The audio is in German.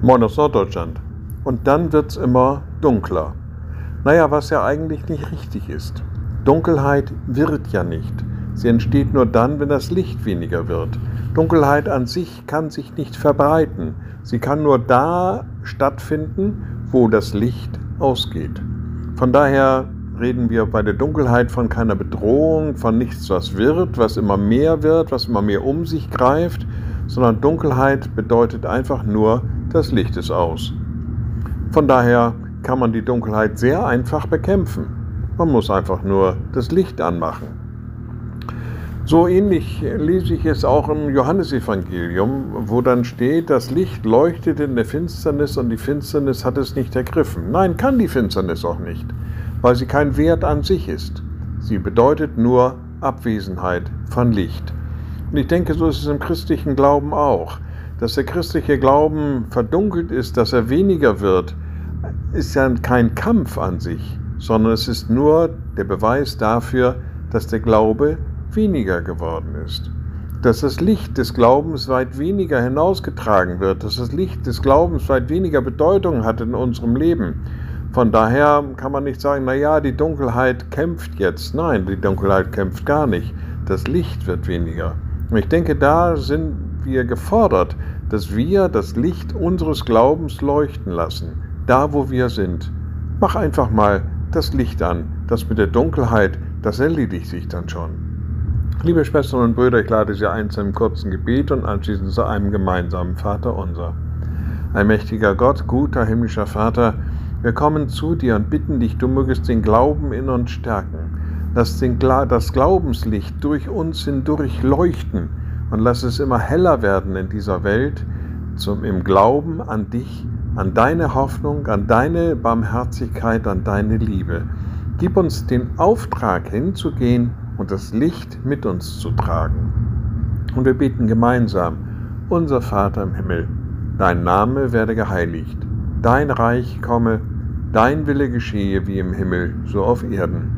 Moin aus Norddeutschland. Und dann wird es immer dunkler. Naja, was ja eigentlich nicht richtig ist. Dunkelheit wird ja nicht. Sie entsteht nur dann, wenn das Licht weniger wird. Dunkelheit an sich kann sich nicht verbreiten. Sie kann nur da stattfinden, wo das Licht ausgeht. Von daher reden wir bei der Dunkelheit von keiner Bedrohung, von nichts, was wird, was immer mehr wird, was immer mehr um sich greift, sondern Dunkelheit bedeutet einfach nur, das Licht ist aus. Von daher kann man die Dunkelheit sehr einfach bekämpfen. Man muss einfach nur das Licht anmachen. So ähnlich lese ich es auch im Johannesevangelium, wo dann steht, das Licht leuchtet in der Finsternis und die Finsternis hat es nicht ergriffen. Nein, kann die Finsternis auch nicht, weil sie kein Wert an sich ist. Sie bedeutet nur Abwesenheit von Licht. Und ich denke, so ist es im christlichen Glauben auch. Dass der christliche Glauben verdunkelt ist, dass er weniger wird, ist ja kein Kampf an sich, sondern es ist nur der Beweis dafür, dass der Glaube weniger geworden ist. Dass das Licht des Glaubens weit weniger hinausgetragen wird, dass das Licht des Glaubens weit weniger Bedeutung hat in unserem Leben. Von daher kann man nicht sagen, naja, die Dunkelheit kämpft jetzt. Nein, die Dunkelheit kämpft gar nicht. Das Licht wird weniger. Ich denke, da sind wir gefordert, dass wir das Licht unseres Glaubens leuchten lassen, da wo wir sind. Mach einfach mal das Licht an. Das mit der Dunkelheit, das erledigt sich dann schon. Liebe Schwestern und Brüder, ich lade Sie ein zu einem kurzen Gebet und anschließend zu einem gemeinsamen Vater unser. Allmächtiger Gott, guter himmlischer Vater, wir kommen zu dir und bitten dich, du mögest den Glauben in uns stärken Lass das Glaubenslicht durch uns hindurch leuchten und lass es immer heller werden in dieser Welt, zum, im Glauben an dich, an deine Hoffnung, an deine Barmherzigkeit, an deine Liebe. Gib uns den Auftrag hinzugehen und das Licht mit uns zu tragen. Und wir beten gemeinsam, unser Vater im Himmel, dein Name werde geheiligt, dein Reich komme, dein Wille geschehe wie im Himmel, so auf Erden.